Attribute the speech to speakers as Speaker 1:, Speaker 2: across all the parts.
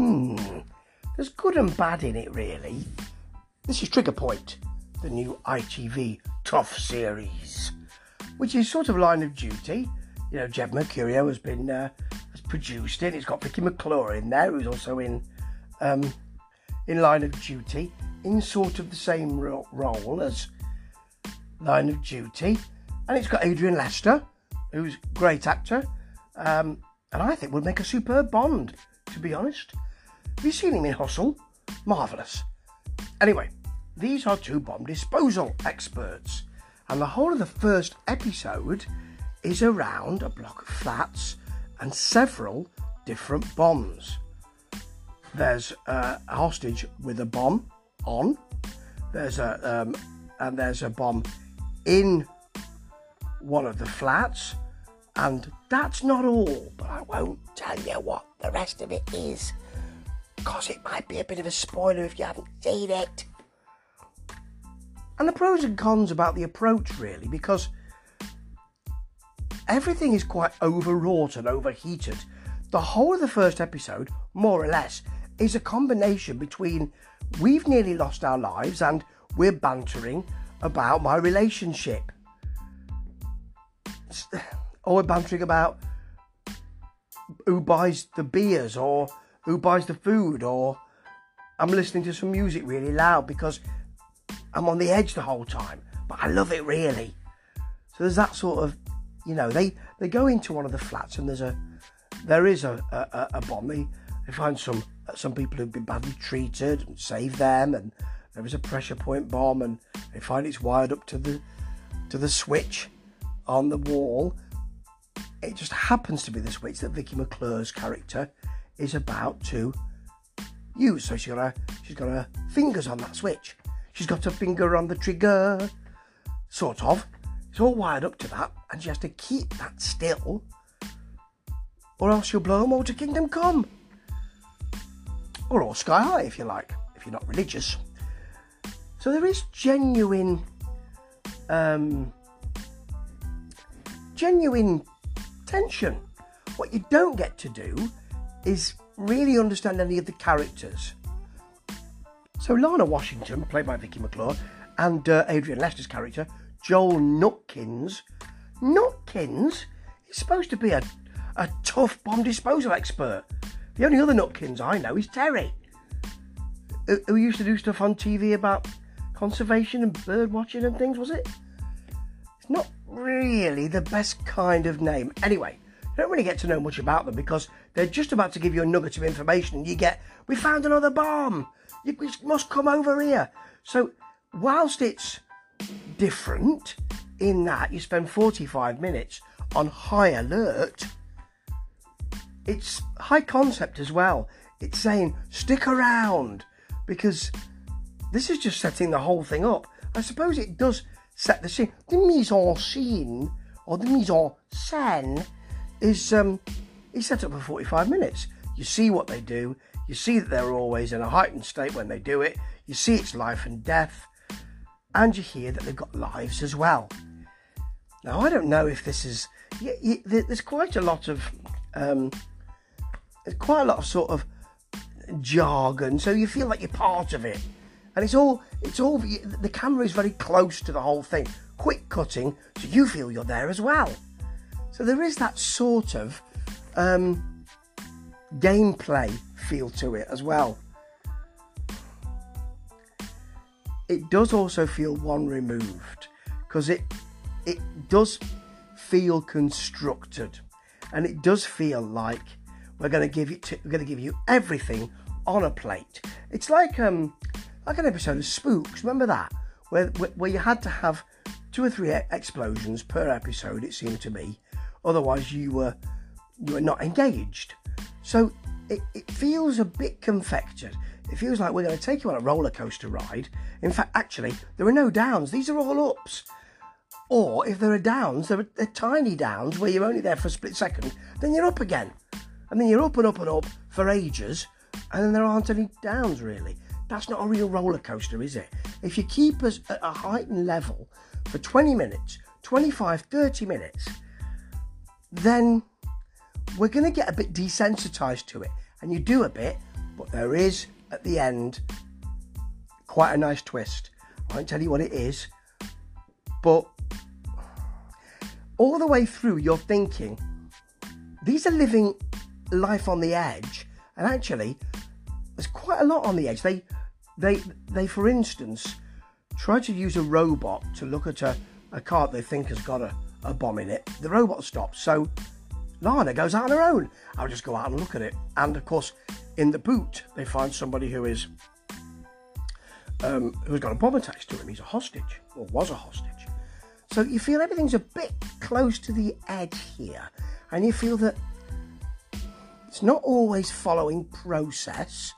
Speaker 1: Hmm, there's good and bad in it, really. This is Trigger Point, the new ITV Tough series, which is sort of line of duty. You know, Jed Mercurio has been uh, has produced it. It's got Vicky McClure in there, who's also in um, in Line of Duty, in sort of the same ro- role as Line of Duty, and it's got Adrian Lester, who's a great actor, um, and I think would make a superb Bond. To be honest, have you seen him in Hustle? Marvelous. Anyway, these are two bomb disposal experts, and the whole of the first episode is around a block of flats and several different bombs. There's a hostage with a bomb on. There's a um, and there's a bomb in one of the flats, and that's not all. But I won't tell you what the rest of it is, because it might be a bit of a spoiler if you haven't seen it. And the pros and cons about the approach, really, because everything is quite overwrought and overheated. The whole of the first episode, more or less, is a combination between we've nearly lost our lives and we're bantering about my relationship. Or we're bantering about who buys the beers or who buys the food or I'm listening to some music really loud because I'm on the edge the whole time. But I love it really. So there's that sort of you know, they, they go into one of the flats and there's a there is a, a, a bomb. They, they find some some people who've been badly treated and save them and there is a pressure point bomb and they find it's wired up to the to the switch on the wall it just happens to be the switch that Vicky McClure's character is about to use. So she's got her she's got her fingers on that switch. She's got her finger on the trigger. Sort of. It's all wired up to that and she has to keep that still or else you'll blow them to kingdom come. Or all sky high if you like, if you're not religious. So there is genuine, um, genuine tension. What you don't get to do is really understand any of the characters. So Lana Washington, played by Vicky McClure, and uh, Adrian Lester's character, Joel Nutkins. Nutkins is supposed to be a, a tough bomb disposal expert the only other Nutkins I know is Terry, who, who used to do stuff on TV about conservation and bird watching and things, was it? It's not really the best kind of name. Anyway, don't really get to know much about them because they're just about to give you a nugget of information and you get, we found another bomb. You must come over here. So, whilst it's different in that you spend 45 minutes on high alert, it's high concept as well. It's saying stick around because this is just setting the whole thing up. I suppose it does set the scene. The mise en scene or the mise en scène is um, is set up for 45 minutes. You see what they do. You see that they're always in a heightened state when they do it. You see it's life and death, and you hear that they've got lives as well. Now I don't know if this is. there's quite a lot of um, quite a lot of sort of jargon, so you feel like you're part of it. And it's all, it's all, the camera is very close to the whole thing, quick cutting, so you feel you're there as well. So there is that sort of um, gameplay feel to it as well. It does also feel one removed because it it does feel constructed and it does feel like we're going to give you we're going to give you everything on a plate. It's like um like an episode of Spooks. Remember that where where you had to have two or three explosions per episode. It seemed to me, otherwise you were you were not engaged. So it, it feels a bit confected. It feels like we're going to take you on a roller coaster ride. In fact, actually, there are no downs. These are all ups. Or if there are downs, there are, they're tiny downs where you're only there for a split second, then you're up again and then you're up and up and up for ages, and then there aren't any downs really. That's not a real roller coaster, is it? If you keep us at a heightened level for 20 minutes, 25, 30 minutes, then we're going to get a bit desensitized to it. And you do a bit, But there is, at the end, quite a nice twist. I won't tell you what it is, but all the way through, you're thinking, these are living life on the edge, and actually, there's quite a lot on the edge. They, they, they, for instance, try to use a robot to look at a, a car they think has got a, a bomb in it. The robot stops, so Lana goes out on her own. I'll just go out and look at it. And of course, in the boot, they find somebody who is um, who's got a bomb attached to him. He's a hostage, or was a hostage. So you feel everything's a bit close to the edge here, and you feel that it's not always following process.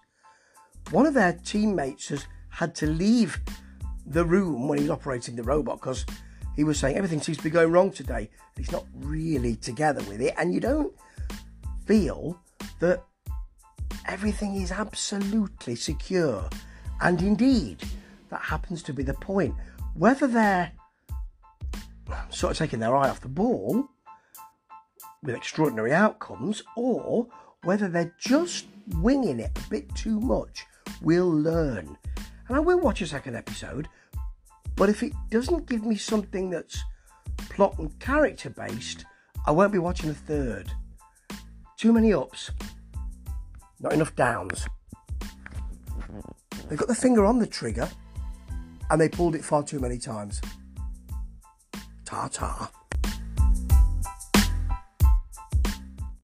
Speaker 1: One of their teammates has had to leave the room when he's operating the robot because he was saying everything seems to be going wrong today. He's not really together with it, and you don't feel that everything is absolutely secure. And indeed, that happens to be the point. Whether they're sort of taking their eye off the ball with extraordinary outcomes, or whether they're just winging it a bit too much, we'll learn. And I will watch a second episode, but if it doesn't give me something that's plot and character based, I won't be watching a third. Too many ups, not enough downs. They got the finger on the trigger and they pulled it far too many times. Ta ta.